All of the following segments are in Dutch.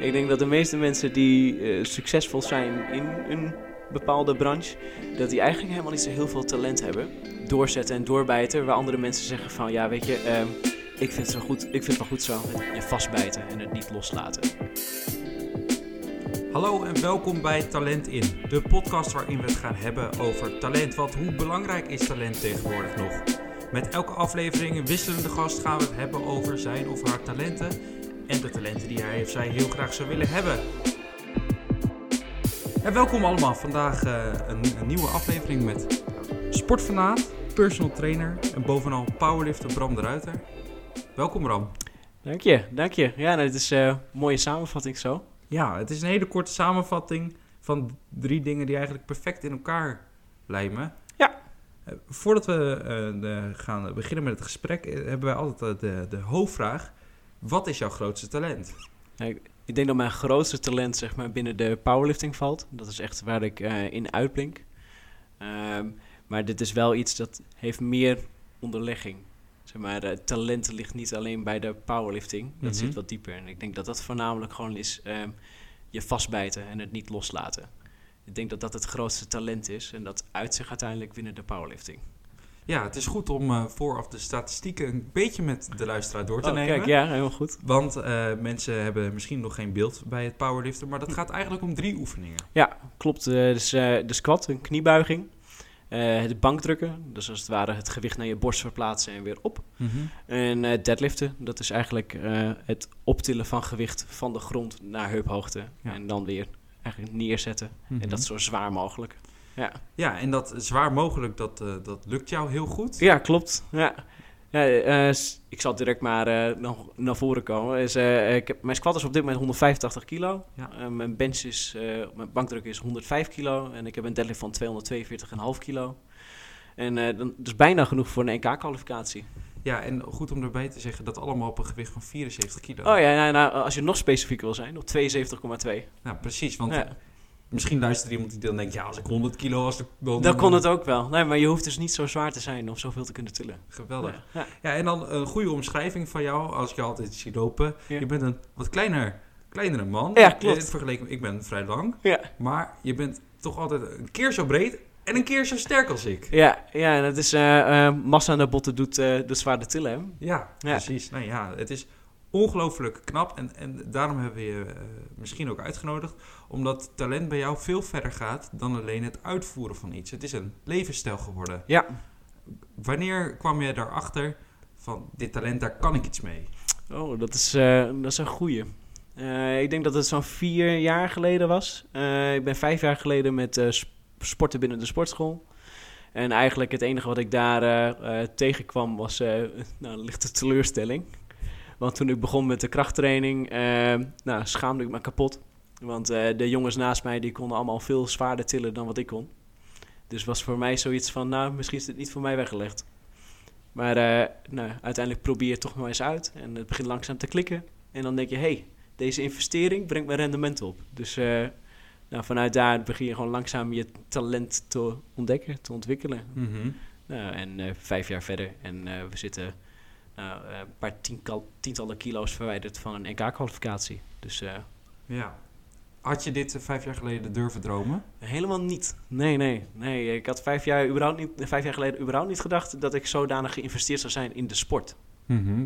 Ik denk dat de meeste mensen die eh, succesvol zijn in een bepaalde branche, dat die eigenlijk helemaal niet zo heel veel talent hebben. Doorzetten en doorbijten, waar andere mensen zeggen van ja, weet je, ehm, ik vind het zo goed, ik vind het wel goed zo. Je vastbijten en het niet loslaten. Hallo en welkom bij Talent In, de podcast waarin we het gaan hebben over talent. Want hoe belangrijk is talent tegenwoordig nog? Met elke aflevering een wisselende gast gaan we het hebben over zijn of haar talenten en de talenten die hij of zij heel graag zou willen hebben. En welkom allemaal, vandaag eh, een, een nieuwe aflevering met sportfanaat, personal trainer en bovenal powerlifter Bram de Ruiter. Welkom Bram. Dank je, dank je. Ja, nou, dit is eh, een mooie samenvatting zo. Ja, het is een hele korte samenvatting van drie dingen die eigenlijk perfect in elkaar lijmen. Ja. Eh, Voordat we de- gaan beginnen met het gesprek, hebben wij altijd de, de hoofdvraag. Wat is jouw grootste talent? Ik- ik denk dat mijn grootste talent zeg maar, binnen de powerlifting valt. Dat is echt waar ik eh, in uitblink. Ehm, maar dit is wel iets dat heeft meer onderlegging. Zeg maar, eh, talent ligt niet alleen bij de powerlifting. Dat Mhm. zit wat dieper. En ik denk dat dat voornamelijk gewoon is ehm, je vastbijten en het niet loslaten. Ik denk dat dat het grootste talent is. En dat uit zich uiteindelijk binnen de powerlifting. Ja, het is goed om eh, vooraf de statistieken een beetje met de luisteraar door te Oh, nemen. kijk, ja, helemaal goed. Want eh, mensen hebben misschien nog geen beeld bij het powerliften, maar dat gaat eigenlijk om drie oefeningen. Ja, klopt. eh, dus de squat, een kniebuiging. Het bankdrukken, dus als het ware het gewicht naar je borst verplaatsen en weer op. En eh, deadliften, dat is eigenlijk het optillen van gewicht van de grond naar heuphoogte. Ja. En dan weer eigenlijk neerzetten. Mhm. En dat zo zwaar mogelijk. Ja, Ja, en dat zwaar mogelijk, dat, eh, dat lukt jou heel goed. ja klopt. Ja. Ja, eh, ik zal direct maar eh, nog naar voren komen. Is, ik heb, mijn squat is op dit moment 185 kilo. Ja. Mijn bench is, mijn bankdruk is 105 kilo. En ik heb een deadlift van 242,5 kilo. En eh, dan, dus bijna genoeg voor een NK-kwalificatie. Ja, en goed om erbij te zeggen dat allemaal op een gewicht van 74 kilo. Oh ja, nou, nou, als je nog specifiek wil zijn, op 72,2. Nou, precies, want Ja. Misschien luistert iemand die dan denkt, ja, als ik 100 kilo was, dan... Dan kon het ook wel. Nee, maar je hoeft dus niet zo zwaar te zijn om zoveel te kunnen tillen. Geweldig. Ja. Ja, en dan een goede omschrijving van jou, als je altijd zie lopen. Ja. Je bent een wat kleiner, kleinere man. Ja, klopt. Vergeleken, ik ben vrij lang. Ja. Maar je bent toch altijd een keer zo breed en een keer zo sterk als ik. Ja, ja en dat is eh, eh, massa aan de botten doet, doet zwaarder tillen. Hè? Ja, precies. Nou ja, het is ongelooflijk knap. En, en daarom hebben we je misschien ook uitgenodigd. Omdat talent bij jou veel verder gaat dan alleen het uitvoeren van iets. Het is een levensstijl geworden. Ja. Wanneer kwam je daarachter van dit talent, daar kan ik iets mee? Oh, dat is, eh, dat is een goeie. Eh, ik denk dat het zo'n vier jaar geleden was. Eh, ik ben vijf jaar geleden met eh, sp- sporten binnen de sportschool. En eigenlijk het enige wat ik daar eh, eh, tegenkwam was eh, nou, een lichte teleurstelling. Want toen ik begon met de krachttraining, nou, schaamde ik me kapot. Want eh, de jongens naast mij die konden allemaal veel zwaarder tillen dan wat ik kon. Dus was voor mij zoiets van, nou, misschien is dit niet voor mij weggelegd. Maar eh, nou, uiteindelijk probeer je het toch maar eens uit. En het begint langzaam te klikken. En dan denk je, hey, deze investering brengt mijn rendement op. Dus eh, nou, vanuit daar begin je gewoon langzaam je talent te ontdekken, te ontwikkelen. Nou, en vijf jaar verder. En we zitten nou, een paar tiental, tientallen kilo's verwijderd van een NK-kwalificatie. Dus Ja. Had je dit eh, vijf jaar geleden durven dromen? helemaal niet. Nee, nee, nee. Ik had vijf jaar, überhaupt niet, vijf jaar geleden überhaupt niet gedacht dat ik zodanig geïnvesteerd zou zijn in de sport.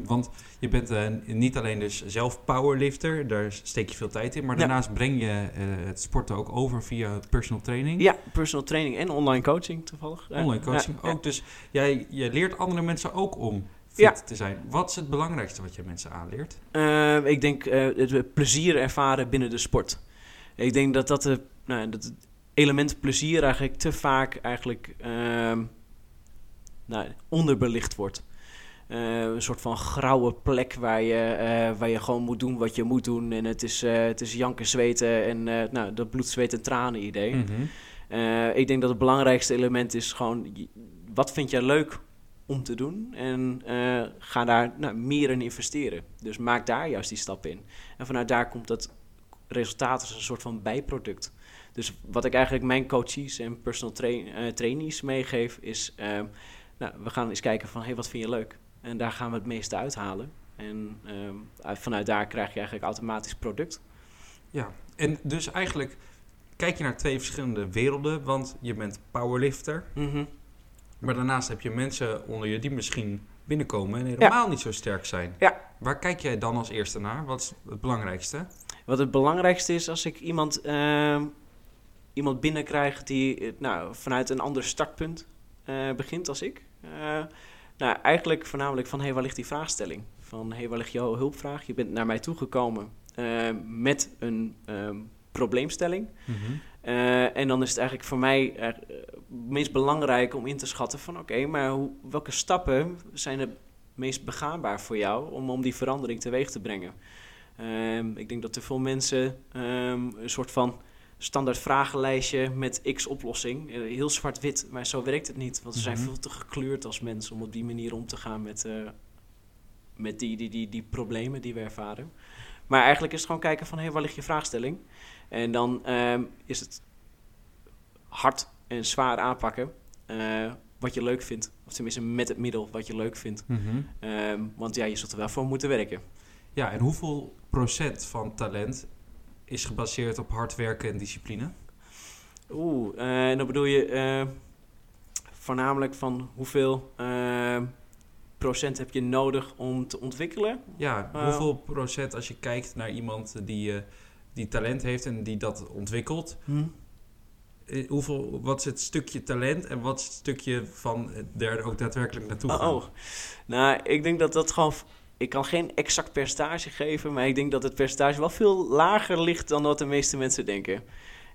Want je bent eh, niet alleen dus zelf powerlifter, daar steek je veel tijd in. Maar Ja. daarnaast breng je eh, het sporten ook over via personal training. Ja, personal training en online coaching toevallig. Online coaching ja, ook. Dus jij, je leert andere mensen ook om fit te zijn. Wat is het belangrijkste wat je mensen aanleert? ik denk het plezier ervaren binnen de sport. Ik denk dat dat, de, nou, dat het element plezier eigenlijk te vaak eigenlijk ehm, nou, onderbelicht wordt. Eh, een soort van grauwe plek waar je, eh, waar je gewoon moet doen wat je moet doen. En het is, eh, het is janken, zweten en eh, nou, dat bloed, zweet en tranen idee. Mhm. Eh, ik denk dat het belangrijkste element is gewoon... wat vind jij leuk om te doen? En eh, ga daar nou, meer in investeren. Dus maak daar juist die stap in. En vanuit daar komt dat resultaat als een soort van bijproduct. Dus wat ik eigenlijk mijn coaches en personal train, eh, trainees meegeef... is, ehm, nou, we gaan eens kijken van... Hey, wat vind je leuk? En daar gaan we het meeste uithalen. En ehm, uit- vanuit daar krijg je eigenlijk automatisch product. Ja, en dus eigenlijk kijk je naar twee verschillende werelden, want je bent powerlifter, Mhm. maar daarnaast heb je mensen onder je die misschien binnenkomen en helemaal niet zo sterk zijn. Ja. Waar kijk jij dan als eerste naar? Wat is het belangrijkste? Wat het belangrijkste is als ik iemand, ehm, iemand binnenkrijg die eh, nou, vanuit een ander startpunt eh, begint als ik. Eh, nou, eigenlijk voornamelijk van, hé, hey, waar ligt die vraagstelling? Van, hé, hey, waar ligt jouw hulpvraag? Je bent naar mij toegekomen met een ehm, probleemstelling. Eh, en dan is het eigenlijk voor mij het meest belangrijk om in te schatten van... oké, maar hoe, welke stappen zijn het meest begaanbaar voor jou... om, om die verandering teweeg te brengen? Ehm, ik denk dat te veel mensen ehm, een soort van standaard vragenlijstje met x-oplossing... eh, heel zwart-wit, maar zo werkt het niet. Want we zijn Mhm. veel te gekleurd als mensen om op die manier om te gaan met, eh, met die, die, die, die problemen die we ervaren. Maar eigenlijk is het gewoon kijken van, hé, waar ligt je vraagstelling? En dan ehm, is het hard en zwaar aanpakken eh, wat je leuk vindt. Of tenminste met het middel wat je leuk vindt. Ehm, want ja, je zult er wel voor moeten werken. Ja, en hoeveel procent van talent is gebaseerd op hard werken en discipline? Oeh, eh, en dan bedoel je eh, voornamelijk van hoeveel eh, procent heb je nodig om te ontwikkelen? Ja, hoeveel procent als je kijkt naar iemand die, die talent heeft en die dat ontwikkelt, eh, hoeveel, wat is het stukje talent en wat is het stukje van derde ook daadwerkelijk naartoe Oh, oh. nou, ik denk dat dat gewoon... Ik kan geen exact percentage geven, maar ik denk dat het percentage wel veel lager ligt dan wat de meeste mensen denken.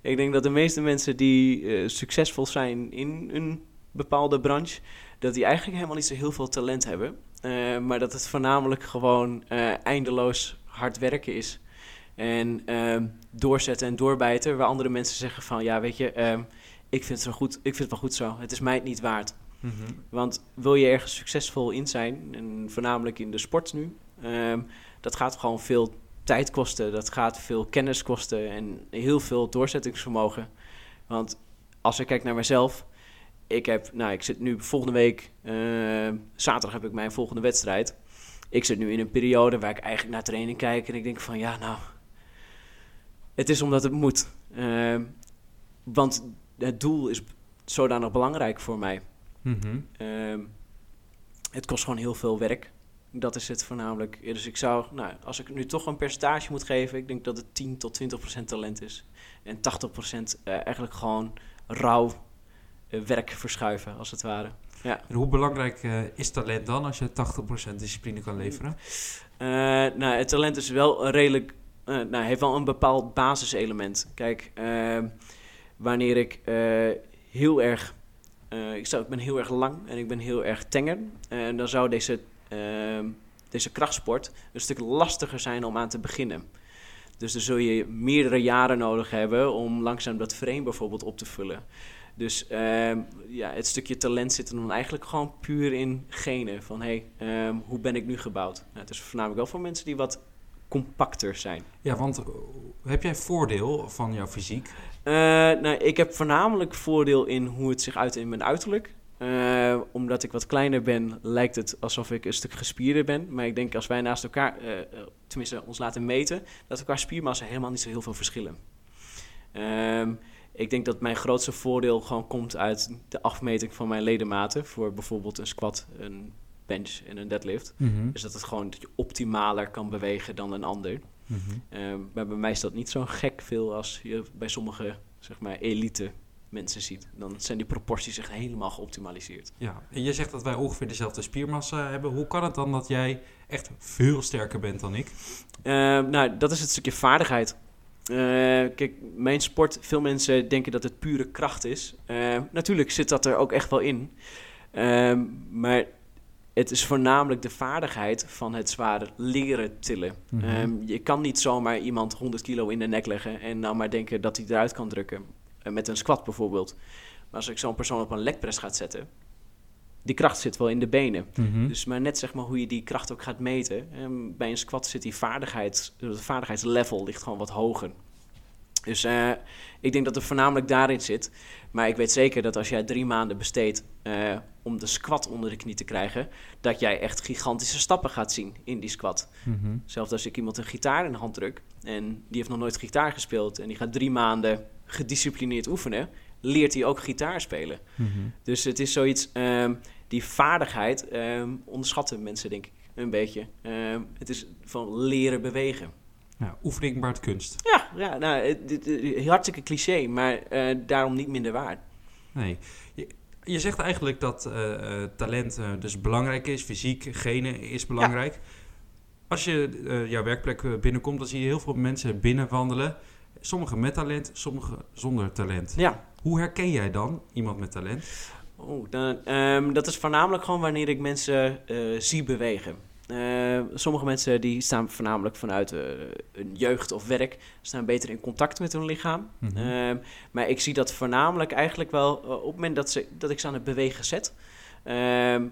Ik denk dat de meeste mensen die eh, succesvol zijn in een bepaalde branche, dat die eigenlijk helemaal niet zo heel veel talent hebben. Eh, maar dat het voornamelijk gewoon eh, eindeloos hard werken is. En ehm, doorzetten en doorbijten, waar andere mensen zeggen van, ja, weet je, ehm, ik vind het zo goed, ik vind het wel goed zo. Het is mij het niet waard. Mhm. Want wil je ergens succesvol in zijn, en voornamelijk in de sport nu, ehm, dat gaat gewoon veel tijd kosten, dat gaat veel kennis kosten en heel veel doorzettingsvermogen. Want als ik kijk naar mezelf, ik heb, nou, ik zit nu volgende week, ehm, zaterdag heb ik mijn volgende wedstrijd. Ik zit nu in een periode waar ik eigenlijk naar training kijk en ik denk van ja, nou, het is omdat het moet. Ehm, want het doel is zodanig belangrijk voor mij. Mhm. Ehm, het kost gewoon heel veel werk. Dat is het voornamelijk. Dus ik zou, nou, als ik nu toch een percentage moet geven, ik denk dat het 10 tot 20 procent talent is. En 80 procent eh, eigenlijk gewoon rauw eh, werk verschuiven, als het ware. Ja. En hoe belangrijk eh, is talent dan als je 80% discipline kan leveren? Nou, het talent is wel redelijk, nou, heeft wel een bepaald basiselement. Kijk, ehm, wanneer ik heel erg, eh, ik, zou, ik ben heel erg lang en ik ben heel erg tenger, en dan zou deze, ehm, deze krachtsport een stuk lastiger zijn om aan te beginnen. Dus dan zul je meerdere jaren nodig hebben om langzaam dat frame bijvoorbeeld op te vullen. Dus ehm, ja, het stukje talent zit er dan eigenlijk gewoon puur in genen. Van hé, hey, ehm, hoe ben ik nu gebouwd? Nou, het is voornamelijk wel voor mensen die wat compacter zijn. Ja, want eh, heb jij voordeel van jouw fysiek? Eh, nou, ik heb voornamelijk voordeel in hoe het zich uit in mijn uiterlijk. Eh, omdat ik wat kleiner ben, lijkt het alsof ik een stuk gespierder ben. Maar ik denk als wij naast elkaar, tenminste ons laten meten, dat elkaar spiermassa helemaal niet zo heel veel verschillen. Ehm, ik denk dat mijn grootste voordeel gewoon komt uit de afmeting van mijn ledematen. Voor bijvoorbeeld een squat, een bench en een deadlift. Dus dat het gewoon dat je optimaler kan bewegen dan een ander. Mhm. Ehm, maar bij mij is dat niet zo gek veel als je bij sommige zeg maar, elite mensen ziet. Dan zijn die proporties echt helemaal geoptimaliseerd. Ja, en je zegt dat wij ongeveer dezelfde spiermassa hebben. Hoe kan het dan dat jij echt veel sterker bent dan ik? Ehm, nou, dat is het stukje vaardigheid. Eh, kijk, mijn sport, veel mensen denken dat het pure kracht is. Eh, natuurlijk zit dat er ook echt wel in. Ehm, maar het is voornamelijk de vaardigheid van het zware leren tillen. Mhm. Ehm, je kan niet zomaar iemand 100 kilo in de nek leggen en nou maar denken dat hij eruit kan drukken. Eh, met een squat bijvoorbeeld. Maar als ik zo'n persoon op een legpress gaat zetten, die kracht zit wel in de benen. Mhm. Dus maar net zeg maar hoe je die kracht ook gaat meten. Ehm, bij een squat zit die vaardigheid, het vaardigheidslevel ligt gewoon wat hoger. Dus eh, ik denk dat het voornamelijk daarin zit. Maar ik weet zeker dat als jij drie maanden besteedt eh, om de squat onder de knie te krijgen, dat jij echt gigantische stappen gaat zien in die squat. Mhm. Zelfs als ik iemand een gitaar in de hand druk en die heeft nog nooit gitaar gespeeld en die gaat drie maanden gedisciplineerd oefenen, leert hij ook gitaar spelen. Mhm. Dus het is zoiets, ehm, die vaardigheid ehm, onderschatten mensen denk ik een beetje. Ehm, het is van leren bewegen. Nou, oefening baart kunst. Ja, ja nou, het- hartstikke cliché, maar eh, daarom niet minder waard. Nee. Je, je zegt eigenlijk dat eh, eh, talent eh, dus belangrijk is, fysiek, genen is belangrijk. Als je eh, jouw werkplek eh, binnenkomt, dan zie je heel veel mensen binnenwandelen. Sommigen met talent, sommigen zonder talent. Ja, Hoe herken jij dan iemand met talent? Oh, dan, ehm, dat is voornamelijk gewoon wanneer ik mensen eh, zie bewegen. Eh, sommige mensen die staan voornamelijk vanuit eh, hun jeugd of werk, staan beter in contact met hun lichaam. Mhm. Ehm, maar ik zie dat voornamelijk eigenlijk wel eh, op het moment dat, ze, dat ik ze aan het bewegen zet. Ehm,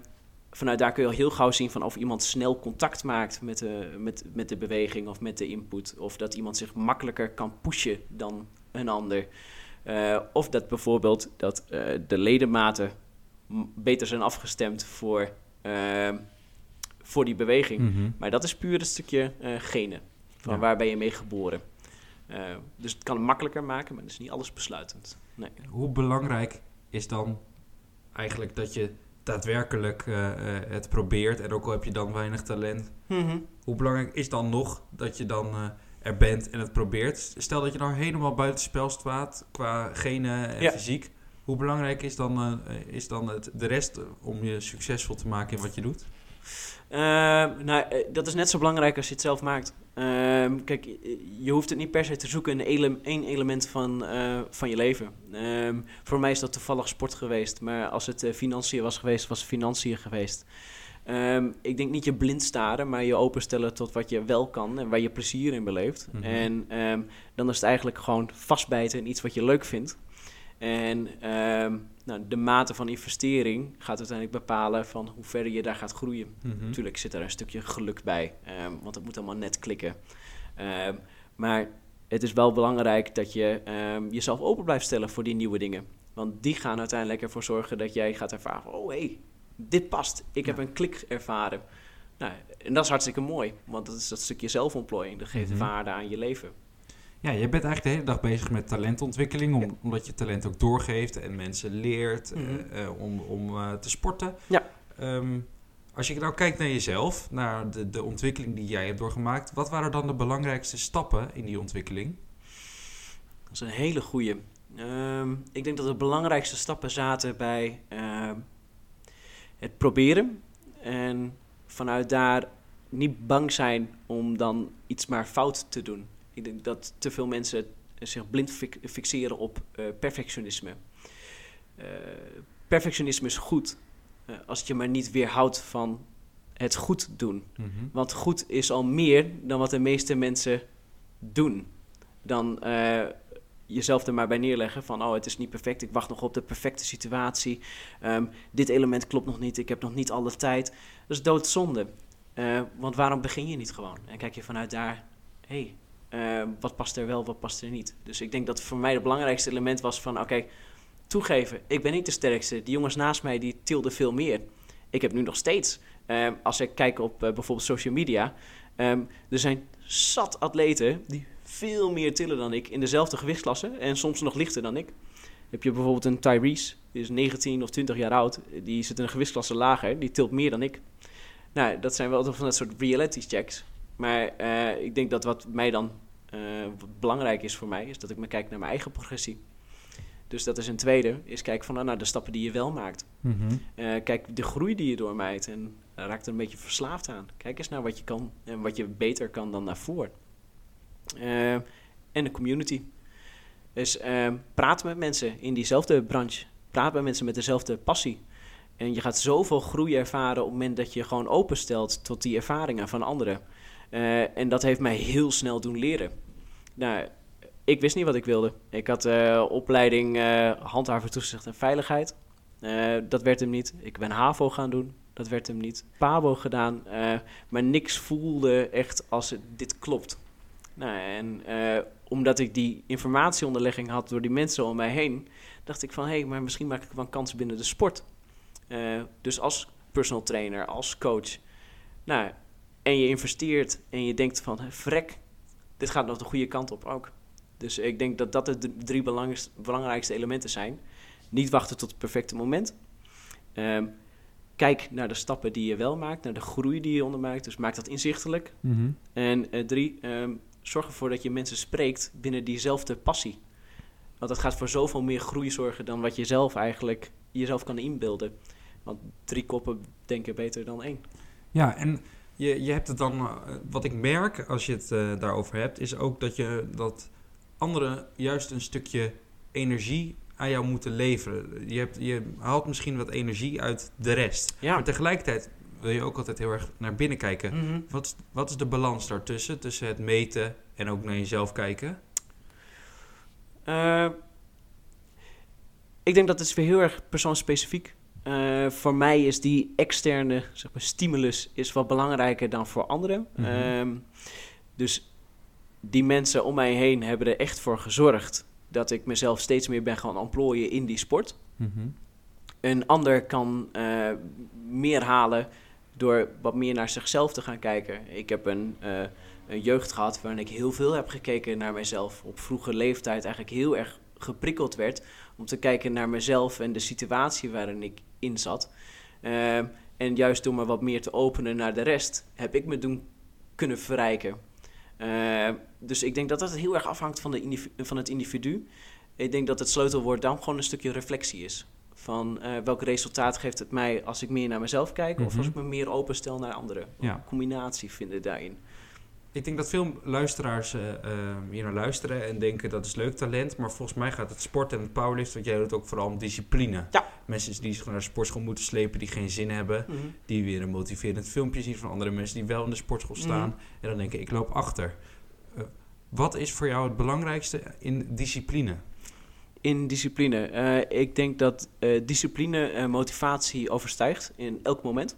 vanuit daar kun je al heel gauw zien van of iemand snel contact maakt met de, met, met de beweging of met de input. Of dat iemand zich makkelijker kan pushen dan een ander. Of dat bijvoorbeeld dat de ledematen beter zijn afgestemd voor, ehm, voor die beweging. Mhm. Maar dat is puur een stukje eh, genen. Van Ja. waar ben je mee geboren. Eh, dus het kan het makkelijker maken, maar dat is niet alles besluitend. Nee. Hoe belangrijk is dan eigenlijk dat je daadwerkelijk eh, het probeert en ook al heb je dan weinig talent, hoe belangrijk is dan nog dat je dan er bent en het probeert? Stel dat je nou helemaal buitenspel staat qua genen en Ja. fysiek. Hoe belangrijk is dan, is dan het, de rest om je succesvol te maken in wat je doet? Ehm, nou, eh, dat is net zo belangrijk als je het zelf maakt. Ehm, kijk, je- hoeft het niet per se te zoeken in ele- één element van, eh, van je leven. Ehm, voor mij is dat toevallig sport geweest, maar als het eh, financiën was geweest, was het financiën geweest. Ik denk niet je blind staren, maar je openstellen tot wat je wel kan en waar je plezier in beleeft. Mhm. En dan is het eigenlijk gewoon vastbijten in iets wat je leuk vindt. En nou, de mate van investering gaat uiteindelijk bepalen van hoe verder je daar gaat groeien. Mhm. Natuurlijk zit er een stukje geluk bij, ehm, want het moet allemaal net klikken. Ehm, maar het is wel belangrijk dat je ehm, jezelf open blijft stellen voor die nieuwe dingen. Want die gaan uiteindelijk ervoor zorgen dat jij gaat ervaren: van, oh hé, hey, dit past. Ik heb een klik ervaren. Nou, en dat is hartstikke mooi, want dat is dat stukje zelfontplooiing. Dat geeft Mhm. waarde aan je leven. Ja, je bent eigenlijk de hele dag bezig met talentontwikkeling, om, omdat je talent ook doorgeeft en mensen leert eh, Mhm. eh, om, om eh, te sporten. Ja. Ehm, als je nou kijkt naar jezelf, naar de, de ontwikkeling die jij hebt doorgemaakt, wat waren dan de belangrijkste stappen in die ontwikkeling? Dat is een hele goeie. Ehm, ik denk dat de belangrijkste stappen zaten bij ehm, het proberen. En vanuit daar niet bang zijn om dan iets maar fout te doen. Ik denk dat te veel mensen zich blind fi- fixeren op eh, perfectionisme. Eh, perfectionisme is goed eh, als het je maar niet weerhoudt van het goed doen. Want goed is al meer dan wat de meeste mensen doen. Dan eh, jezelf er maar bij neerleggen van, oh, het is niet perfect, ik wacht nog op de perfecte situatie. Ehm, dit element klopt nog niet, ik heb nog niet alle tijd. Dat is doodzonde. Eh, want waarom begin je niet gewoon? En kijk je vanuit daar, hé, hey, eh, wat past er wel, wat past er niet? Dus ik denk dat voor mij het belangrijkste element was van, oké, toegeven, ik ben niet de sterkste. Die jongens naast mij, die tilden veel meer. Ik heb nu nog steeds, eh, als ik kijk op eh, bijvoorbeeld social media, ehm, er zijn zat atleten die veel meer tillen dan ik in dezelfde gewichtsklasse en soms nog lichter dan ik. Heb je bijvoorbeeld een Tyrese, die is 19 of 20 jaar oud, die zit in een gewichtsklasse lager, die tilt meer dan ik. Nou, dat zijn wel van dat soort reality checks. Maar eh, ik denk dat wat mij dan eh, wat belangrijk is voor mij, is dat ik me kijk naar mijn eigen progressie. Dus dat is een tweede, is kijk van nou, naar de stappen die je wel maakt. Mhm. Eh, kijk de groei die je doormaakt en raakt er een beetje verslaafd aan. Kijk eens naar wat je kan en wat je beter kan dan daarvoor. En de community. Dus praat met mensen in diezelfde branche. Praat met mensen met dezelfde passie. En je gaat zoveel groei ervaren op het moment dat je gewoon openstelt tot die ervaringen van anderen. Eh, en dat heeft mij heel snel doen leren. Nou, ik wist niet wat ik wilde. Ik had eh, opleiding handhaver toezicht en veiligheid. Dat werd hem niet. Ik ben HAVO gaan doen. Dat werd hem niet. PABO gedaan. maar niks voelde echt als dit klopt. Nou, en omdat ik die informatieonderlegging had door die mensen om mij heen, dacht ik van hé, hey, maar misschien maak ik wel een kans binnen de sport. Dus als personal trainer, als coach. Nou, en je investeert en je denkt van vrek, dit gaat nog de goede kant op ook. Dus ik denk dat dat de drie belangrijkste elementen zijn. Niet wachten tot het perfecte moment. Ehm, kijk naar de stappen die je wel maakt, naar de groei die je ondermaakt. Dus maak dat inzichtelijk. Mhm. En uh, drie, ehm, zorg ervoor dat je mensen spreekt binnen diezelfde passie. Want dat gaat voor zoveel meer groei zorgen dan wat je zelf eigenlijk jezelf kan inbeelden. Want drie koppen denken beter dan één. Ja, en je, je hebt het dan, uh, wat ik merk als je het uh, daarover hebt, is ook dat je dat anderen juist een stukje energie aan jou moeten leveren. Je, hebt, je haalt misschien wat energie uit de rest. Ja. Maar tegelijkertijd wil je ook altijd heel erg naar binnen kijken. Mhm. Wat, wat is de balans daartussen? Tussen het meten en ook naar jezelf kijken? Uh, ik denk dat het is weer heel erg persoonsspecifiek. Uh, voor mij is die externe zeg maar, stimulus is wat belangrijker dan voor anderen. Mhm. Uh, dus die mensen om mij heen hebben er echt voor gezorgd dat ik mezelf steeds meer ben gaan ontplooien in die sport. Mhm. Een ander kan uh, meer halen door wat meer naar zichzelf te gaan kijken. Ik heb een, uh, een jeugd gehad waarin ik heel veel heb gekeken naar mezelf. Op vroege leeftijd eigenlijk heel erg geprikkeld werd om te kijken naar mezelf en de situatie waarin ik in zat. Uh, en juist door me wat meer te openen naar de rest, heb ik me doen kunnen verrijken. Uh, dus ik denk dat dat heel erg afhangt van, de van het individu. Ik denk dat het sleutelwoord dan gewoon een stukje reflectie is. Van uh, welk resultaat geeft het mij als ik meer naar mezelf kijk... Mm -hmm. of als ik me meer openstel naar anderen. Ja. Een combinatie vinden daarin. Ik denk dat veel luisteraars uh, hier naar luisteren en denken dat is leuk talent. Maar volgens mij gaat het sport en het powerlift, want jij doet ook vooral om discipline. Ja. Mensen die zich naar de sportschool moeten slepen, die geen zin hebben. Mm -hmm. Die weer een motiverend filmpje zien van andere mensen die wel in de sportschool staan. Mhm. En dan denken, ik loop achter. Uh, wat is voor jou het belangrijkste in discipline? In discipline. Uh, ik denk dat discipline motivatie overstijgt in elk moment.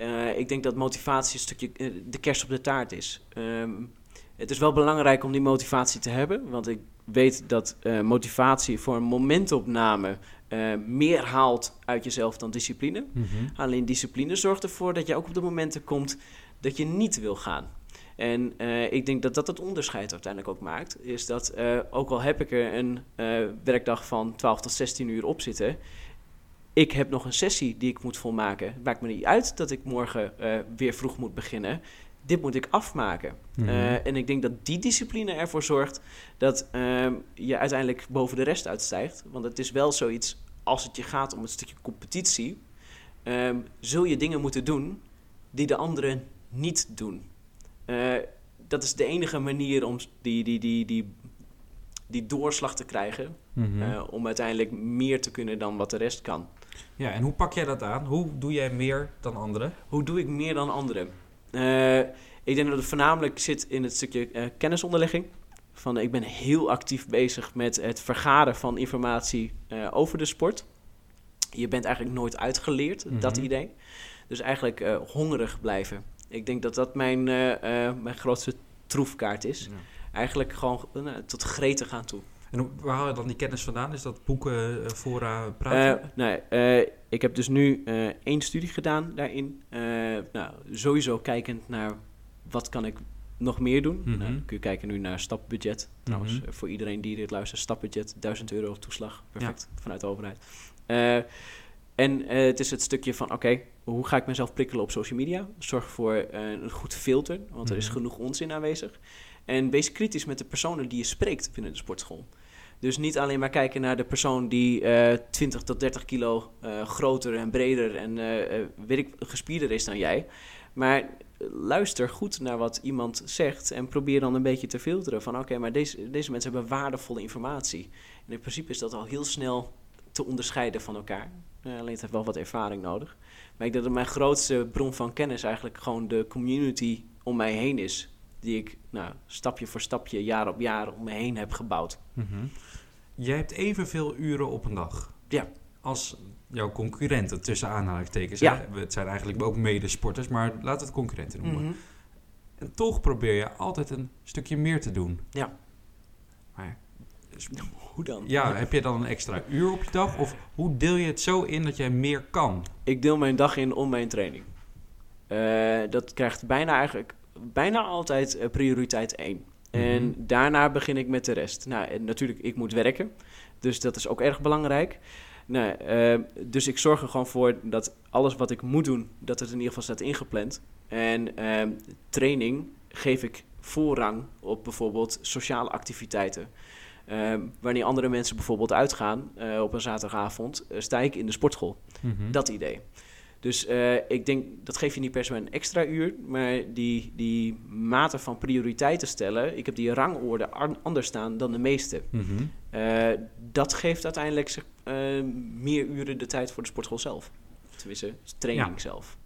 Uh, ik denk dat motivatie een stukje de kerst op de taart is. Um, het is wel belangrijk om die motivatie te hebben, want ik weet dat motivatie voor een momentopname meer haalt uit jezelf dan discipline. Mm -hmm. Alleen discipline zorgt ervoor dat je ook op de momenten komt dat je niet wil gaan. En uh, ik denk dat dat het onderscheid uiteindelijk ook maakt. Is dat uh, ook al heb ik er een uh, werkdag van 12 tot 16 uur op zitten. Ik heb nog een sessie die ik moet volmaken. Het maakt me niet uit dat ik morgen weer vroeg moet beginnen. Dit moet ik afmaken. Mhm. Mm -hmm. en ik denk dat die discipline ervoor zorgt dat ehm, je uiteindelijk boven de rest uitstijgt. Want het is wel zoiets, als het je gaat om een stukje competitie, um, zul je dingen moeten doen die de anderen niet doen. Uh, dat is de enige manier om die, die, die, die, die doorslag te krijgen. Mm -hmm. uh, om uiteindelijk meer te kunnen dan wat de rest kan. Ja, en hoe pak jij dat aan? Hoe doe jij meer dan anderen? Hoe doe ik meer dan anderen? Uh, ik denk dat het voornamelijk zit in het stukje kennisonderlegging. Van, ik ben heel actief bezig met het vergaren van informatie over de sport. Je bent eigenlijk nooit uitgeleerd, mm -hmm. dat idee. Dus eigenlijk hongerig blijven. Ik denk dat dat mijn, uh, uh, mijn grootste troefkaart is. Ja. Eigenlijk gewoon uh, tot greten gaan toe. En waar haal je dan die kennis vandaan? Is dat boeken, eh, fora, praten? nee, ik heb dus nu één studie gedaan daarin. nou, sowieso kijkend naar wat kan ik nog meer doen. Mhm. Nou, dan kun je kijken nu naar stapbudget. Trouwens, voor iedereen die dit luistert, stapbudget, 1000 euro toeslag. Perfect, vanuit de overheid. En uh, het is het stukje van, oké, okay, hoe ga ik mezelf prikkelen op social media? Zorg voor uh, een goed filter, want er is genoeg onzin aanwezig. En wees kritisch met de personen die je spreekt binnen de sportschool. Dus niet alleen maar kijken naar de persoon die uh, 20 tot 30 kilo groter en breder en weet ik, gespierder is dan jij. Maar luister goed naar wat iemand zegt en probeer dan een beetje te filteren van, oké, maar deze, deze mensen hebben waardevolle informatie. En in principe is dat al heel snel te onderscheiden van elkaar. Alleen het heeft wel wat ervaring nodig. Maar ik denk dat mijn grootste bron van kennis eigenlijk gewoon de community om mij heen is. Die ik nou, stapje voor stapje, jaar op jaar om me heen heb gebouwd. Mm. Jij hebt evenveel uren op een dag. Ja. Als jouw concurrenten, tussen aanhalingstekens. Ja. Hè? Het zijn eigenlijk ook medesporters, maar laten we het concurrenten noemen. Mm -hmm. En toch probeer je altijd een stukje meer te doen. Ja. Maar dus- Hoe dan? ja, heb je dan een extra uur op je dag? Of hoe deel je het zo in dat jij meer kan? Ik deel mijn dag in om mijn training. Eh, dat krijgt bijna eigenlijk bijna altijd eh, prioriteit 1. En Mhm. daarna begin ik met de rest. Nou, en natuurlijk, ik moet werken. Dus dat is ook erg belangrijk. Nou, eh, dus ik zorg er gewoon voor dat alles wat ik moet doen, dat het in ieder geval staat ingepland. En eh, training geef ik voorrang op bijvoorbeeld sociale activiteiten. Eh, wanneer andere mensen bijvoorbeeld uitgaan eh, op een zaterdagavond, eh, sta ik in de sportschool. Mhm. Dat idee. Dus eh, ik denk, dat geef je niet per se een extra uur, maar die, die mate van prioriteiten stellen, ik heb die rangorde an- anders staan dan de meeste. Mhm. Eh, dat geeft uiteindelijk eh, meer uren de tijd voor de sportschool zelf. Tenminste, training Ja. zelf.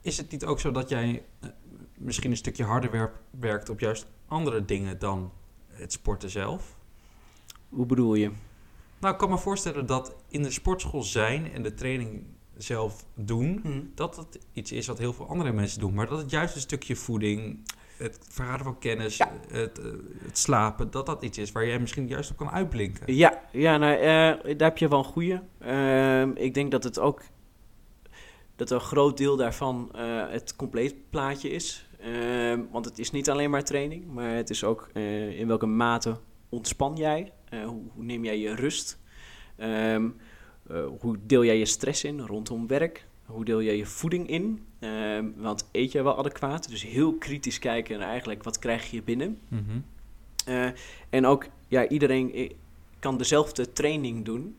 Is het niet ook zo dat jij misschien een stukje harder wer- werkt op juist andere dingen dan het sporten zelf? Hoe bedoel je? Nou, ik kan me voorstellen dat in de sportschool zijn en de training zelf doen, dat het iets is wat heel veel andere mensen doen. Maar dat het juist een stukje voeding, het vergaren van kennis, Ja. het, eh, het slapen, dat dat iets is waar jij misschien juist op kan uitblinken. Ja, ja nou, eh, daar heb je wel een goeie. Ehm, ik denk dat het ook dat een groot deel daarvan eh, het compleet plaatje is. Ehm, want het is niet alleen maar training, maar het is ook in welke mate ontspan jij? Hoe, hoe neem jij je rust? Ehm, eh, hoe deel jij je stress in rondom werk? Hoe deel jij je voeding in? Ehm, want eet jij wel adequaat? Dus heel kritisch kijken naar eigenlijk wat krijg je binnen. Eh, en ook, ja, iedereen kan dezelfde training doen.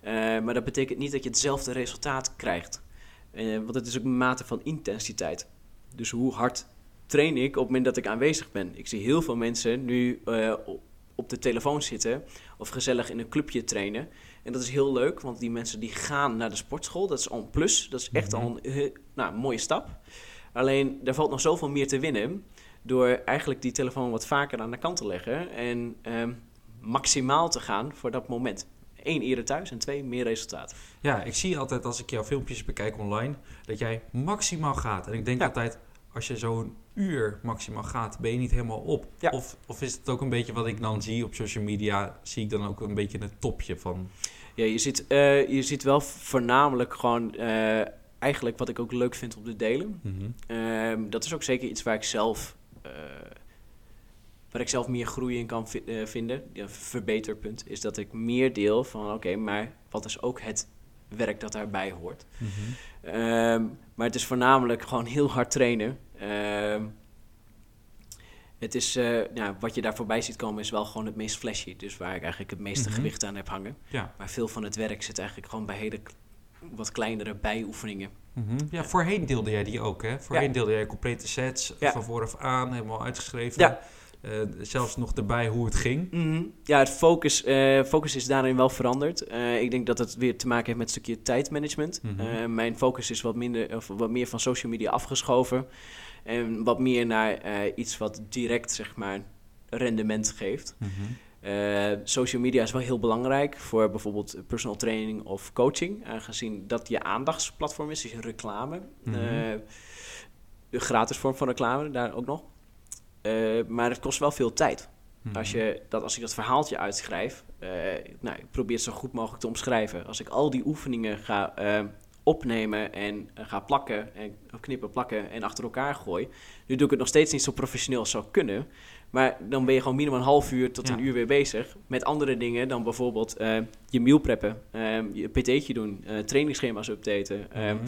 eh, maar dat betekent niet dat je hetzelfde resultaat krijgt. Want het is ook een mate van intensiteit. Dus hoe hard train ik op het moment dat ik aanwezig ben? Ik zie heel veel mensen nu op de telefoon zitten of gezellig in een clubje trainen. En dat is heel leuk, want die mensen die gaan naar de sportschool. Dat is al een plus. Dat is echt Mhm. al een, eh, nou, mooie stap. Alleen, er valt nog zoveel meer te winnen door eigenlijk die telefoon wat vaker aan de kant te leggen en ehm, maximaal te gaan voor dat moment. Eén, eerder thuis en twee, meer resultaat. Ja, ik zie altijd als ik jouw filmpjes bekijk online, dat jij maximaal gaat. En ik denk Ja. altijd, als je zo'n uur maximaal gaat, ben je niet helemaal op. Ja. Of, of is het ook een beetje wat ik dan zie op social media, zie ik dan ook een beetje het topje van... Ja, je ziet, eh, je ziet wel voornamelijk gewoon eh, eigenlijk wat ik ook leuk vind om te delen. Mhm. Ehm, dat is ook zeker iets waar ik zelf, eh, waar ik zelf meer groei in kan vi- vinden. Ja, een verbeterpunt is dat ik meer deel van oké, maar wat is ook het werk dat daarbij hoort. Mhm. Ehm, maar het is voornamelijk gewoon heel hard trainen. Ehm, het is, eh, wat je daar voorbij ziet komen is wel gewoon het meest flashy. Dus waar ik eigenlijk het meeste Mhm. gewicht aan heb hangen. Ja. Maar veel van het werk zit eigenlijk gewoon bij hele wat kleinere bijoefeningen. Mhm. ja, voorheen deelde jij die ook, hè? Voorheen deelde jij complete sets Ja. van vooraf aan, helemaal uitgeschreven. Ja. Eh, zelfs nog erbij hoe het ging. Mhm. Ja, het focus, eh, focus is daarin wel veranderd. Eh, ik denk dat het weer te maken heeft met een stukje tijdmanagement. Mhm. Mijn focus is wat, minder, of wat meer van social media afgeschoven. En wat meer naar iets wat direct, zeg maar, rendement geeft. Mhm. Social media is wel heel belangrijk voor bijvoorbeeld personal training of coaching. Aangezien dat je aandachtsplatform is, dus reclame. De gratis vorm van reclame, daar ook nog. Eh, maar het kost wel veel tijd. Mhm. Als, je dat, als ik dat verhaaltje uitschrijf, eh, nou, ik probeer het zo goed mogelijk te omschrijven. Als ik al die oefeningen ga eh, opnemen en ga plakken, en, knippen, plakken en achter elkaar gooi. Nu doe ik het nog steeds niet zo professioneel als zou kunnen. Maar dan ben je gewoon minimaal een half uur tot Ja. een uur weer bezig. Met andere dingen dan bijvoorbeeld je meal preppen, eh, je pt'tje doen, trainingsschema's updaten. eh, Mhm.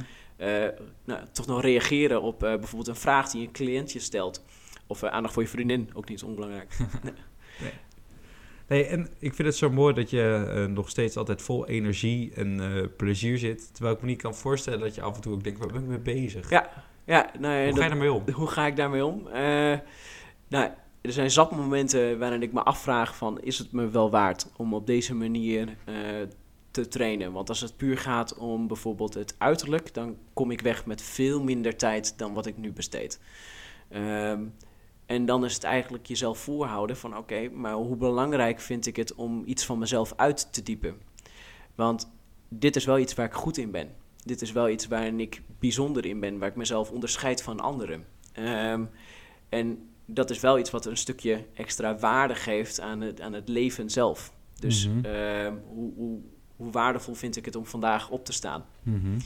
nou, toch nog reageren op bijvoorbeeld een vraag die een cliëntje stelt. Of eh, aandacht voor je vriendin, ook niet onbelangrijk. Nee, en ik vind het zo mooi dat je eh, nog steeds altijd vol energie en eh, plezier zit. Terwijl ik me niet kan voorstellen dat je af en toe ook denkt, waar ben ik mee bezig? Ja, ja nou, ja, Hoe dat- ga je daarmee om? hoe ga ik daarmee om? Nou, er zijn zat momenten waarin ik me afvraag van... is het me wel waard om op deze manier te trainen? Want als het puur gaat om bijvoorbeeld het uiterlijk... dan kom ik weg met veel minder tijd dan wat ik nu besteed. Ehm, en dan is het eigenlijk jezelf voorhouden van... oké, maar hoe belangrijk vind ik het om iets van mezelf uit te diepen? Want dit is wel iets waar ik goed in ben. Dit is wel iets waarin ik bijzonder in ben, waar ik mezelf onderscheid van anderen. Ehm, En dat is wel iets wat een stukje extra waarde geeft aan het, aan het leven zelf. Dus Mhm. ehm, hoe, hoe, hoe waardevol vind ik het om vandaag op te staan? Mhm.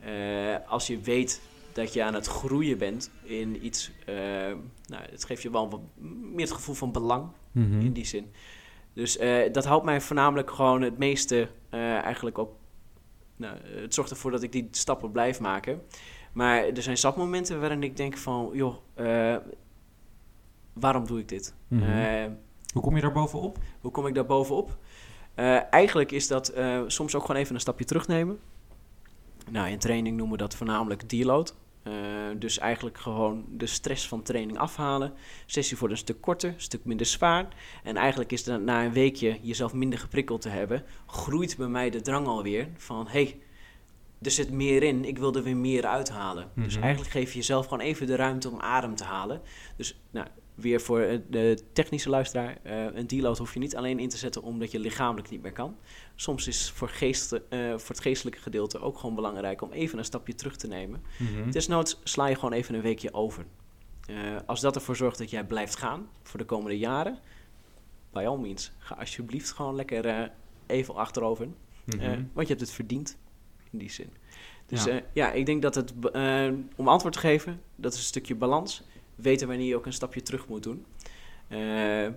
Eh, als je weet dat je aan het groeien bent in iets, eh, nou, het geeft je wel wat meer het gevoel van belang Mhm. in die zin. Dus eh, dat houdt mij voornamelijk gewoon het meeste eh, eigenlijk op. Nou, het zorgt ervoor dat ik die stappen blijf maken. Maar er zijn stapmomenten waarin ik denk van, joh, waarom doe ik dit? Mhm. Hoe kom je daar bovenop? hoe kom ik daar bovenop? Eigenlijk is dat soms ook gewoon even een stapje terugnemen. Nou, in training noemen we dat voornamelijk deload. Eh, dus eigenlijk gewoon de stress van training afhalen. Sessie wordt een stuk korter, een stuk minder zwaar. En eigenlijk is dan na een weekje jezelf minder geprikkeld te hebben, groeit bij mij de drang alweer van hey, er zit meer in, ik wil er weer meer uithalen. Dus Mhm. eigenlijk geef je jezelf gewoon even de ruimte om adem te halen. Dus nou, weer voor eh, de technische luisteraar, eh, een deload hoef je niet alleen in te zetten omdat je lichamelijk niet meer kan. Soms is voor, geest, eh, voor het geestelijke gedeelte ook gewoon belangrijk om even een stapje terug te nemen. Mhm. Desnoods sla je gewoon even een weekje over. Als dat ervoor zorgt dat jij blijft gaan voor de komende jaren, by all means, ga alsjeblieft gewoon lekker even achterover. Mhm. Want je hebt het verdiend, in die zin. Dus Ja. ja, ja ik denk dat het, om antwoord te geven, dat is een stukje balans. Weten wanneer je ook een stapje terug moet doen. Eh,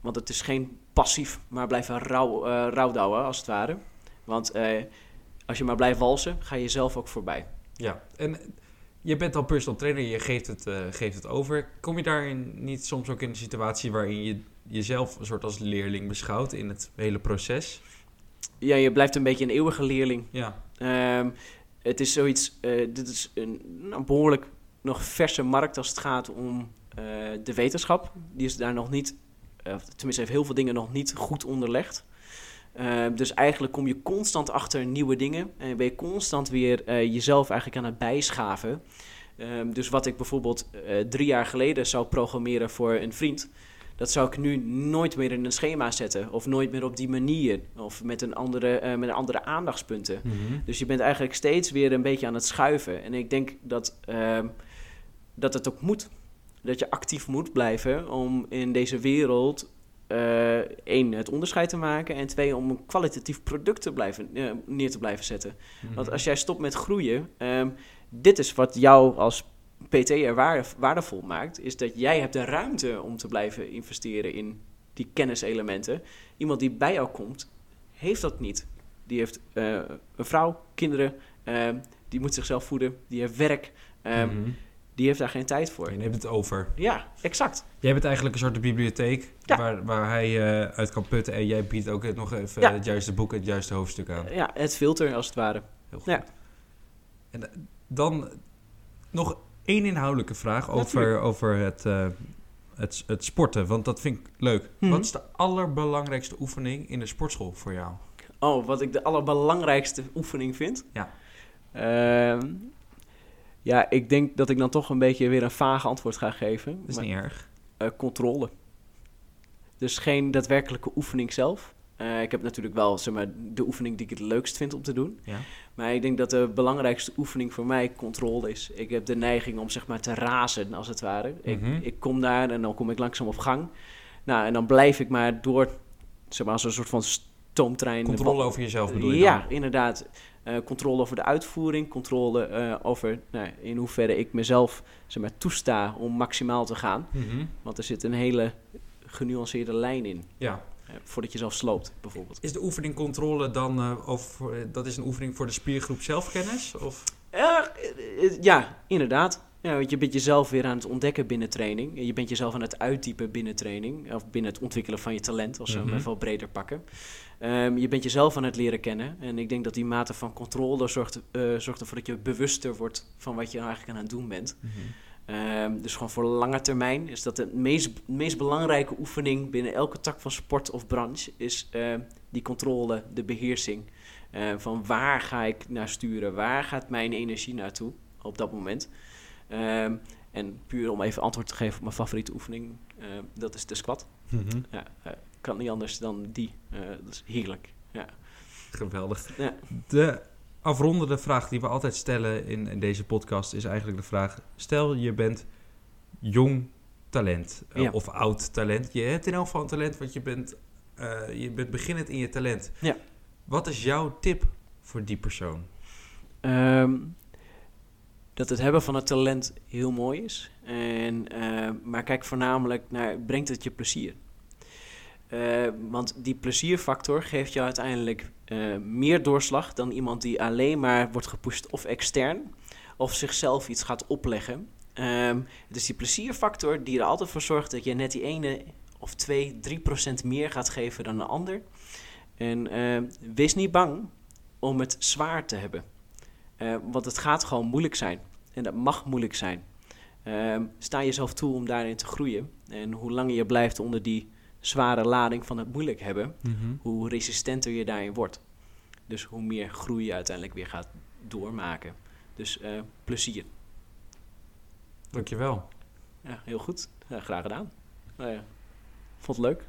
want het is geen passief, maar blijven rauw, eh rouwdouwen, als het ware. Want eh, als je maar blijft walsen, ga je jezelf ook voorbij. Ja, en je bent al personal trainer, je geeft het, geeft het over. Kom je daarin niet soms ook in een situatie waarin je jezelf een soort als leerling beschouwt in het hele proces? Ja, je blijft een beetje een eeuwige leerling. Ja. Ehm, het is zoiets, dit is een, een behoorlijk nog verse markt als het gaat om eh, de wetenschap. Die is daar nog niet, eh, tenminste heeft heel veel dingen nog niet goed onderlegd. Ehm, dus eigenlijk kom je constant achter nieuwe dingen en ben je constant weer eh, jezelf eigenlijk aan het bijschaven. Ehm, dus wat ik bijvoorbeeld eh, drie jaar geleden zou programmeren voor een vriend, dat zou ik nu nooit meer in een schema zetten. Of nooit meer op die manier. Of met een andere, eh, met een andere aandachtspunten. Mhm. Dus je bent eigenlijk steeds weer een beetje aan het schuiven. En ik denk dat, ehm, dat het ook moet. Dat je actief moet blijven om in deze wereld... eh, één, het onderscheid te maken. En twee, om een kwalitatief product te blijven, eh, neer te blijven zetten. Mhm. Want als jij stopt met groeien... ehm, dit is wat jou als PT'er waarde, waardevol maakt... is dat jij hebt de ruimte om te blijven investeren in die kenniselementen. Iemand die bij jou komt, heeft dat niet. Die heeft eh, een vrouw, kinderen, ehm, die moet zichzelf voeden, die heeft werk, ehm, Mhm. Die heeft daar geen tijd voor. Je neemt het over. Ja, exact. Jij bent eigenlijk een soort bibliotheek Ja. waar, waar hij eh, uit kan putten. En jij biedt ook nog even Ja. het juiste boek, het juiste hoofdstuk aan. Ja, het filter als het ware. Heel goed. Ja. En eh, dan nog één inhoudelijke vraag over, Natuurlijk. over het, eh, het, het sporten. Want dat vind ik leuk. Mhm. Wat is de allerbelangrijkste oefening in de sportschool voor jou? Oh, wat ik de allerbelangrijkste oefening vind? Ja. Ehm, ja, ik denk dat ik dan toch een beetje weer een vage antwoord ga geven. Dat is Maar- niet erg. eh, controle. Dus geen daadwerkelijke oefening zelf. Eh, ik heb natuurlijk wel zeg maar, de oefening die ik het leukst vind om te doen. Ja. Maar ik denk dat de belangrijkste oefening voor mij controle is. Ik heb de neiging om zeg maar te razen, als het ware. Mhm. ik, ik kom daar en dan kom ik langzaam op gang. Nou, en dan blijf ik maar door, zeg maar, als een soort van stoomtrein. Controle over jezelf bedoel je Ja, inderdaad. Eh, controle over de uitvoering, controle eh, over nou, in hoeverre ik mezelf zeg maar, toesta om maximaal te gaan. Mhm. Want er zit een hele genuanceerde lijn in. Ja. eh, voordat je zelf sloopt, bijvoorbeeld. Is de oefening controle dan, of dat is een oefening voor de spiergroep zelfkennis? Of? Ja, inderdaad. Ja, want je bent jezelf weer aan het ontdekken binnen training. Je bent jezelf aan het uitdiepen binnen training. Of binnen het ontwikkelen van je talent, als we Mhm. hem even wat breder pakken. Ehm, je bent jezelf aan het leren kennen. En ik denk dat die mate van controle zorgt, eh, zorgt ervoor dat je bewuster wordt van wat je nou eigenlijk aan het doen bent. Ehm, dus gewoon voor lange termijn is dat de meest, meest belangrijke oefening binnen elke tak van sport of branche. Is ehm, die controle, de beheersing. Eh, van waar ga ik naar sturen? Waar gaat mijn energie naartoe op dat moment? Ehm, en puur om even antwoord te geven op mijn favoriete oefening, eh, dat is de squat. Mhm. Ja, eh, kan niet anders dan die. Eh, dat is heerlijk. Ja. Geweldig. Ja. De afrondende vraag die we altijd stellen in, in deze podcast is eigenlijk de vraag: stel je bent jong talent. eh. Of oud talent. Je hebt in elk geval een talent, want je bent, je bent beginnend in je talent. Ja. Wat is jouw tip voor die persoon? Ehm, dat het hebben van het talent heel mooi is. En, eh, maar kijk voornamelijk naar, brengt het je plezier? Eh, want die plezierfactor geeft je uiteindelijk eh, meer doorslag dan iemand die alleen maar wordt gepusht of extern of zichzelf iets gaat opleggen. Ehm, het is die plezierfactor die er altijd voor zorgt dat je net die ene of twee, drie procent meer gaat geven dan een ander. En wees niet bang om het zwaar te hebben. Eh, want het gaat gewoon moeilijk zijn. En dat mag moeilijk zijn. Ehm, sta jezelf toe om daarin te groeien. En hoe langer je blijft onder die zware lading van het moeilijk hebben, hoe resistenter je daarin wordt. Dus hoe meer groei je uiteindelijk weer gaat doormaken. Dus eh, plezier. Dankjewel. Ja, heel goed. Ja, graag gedaan. Nou vond het leuk.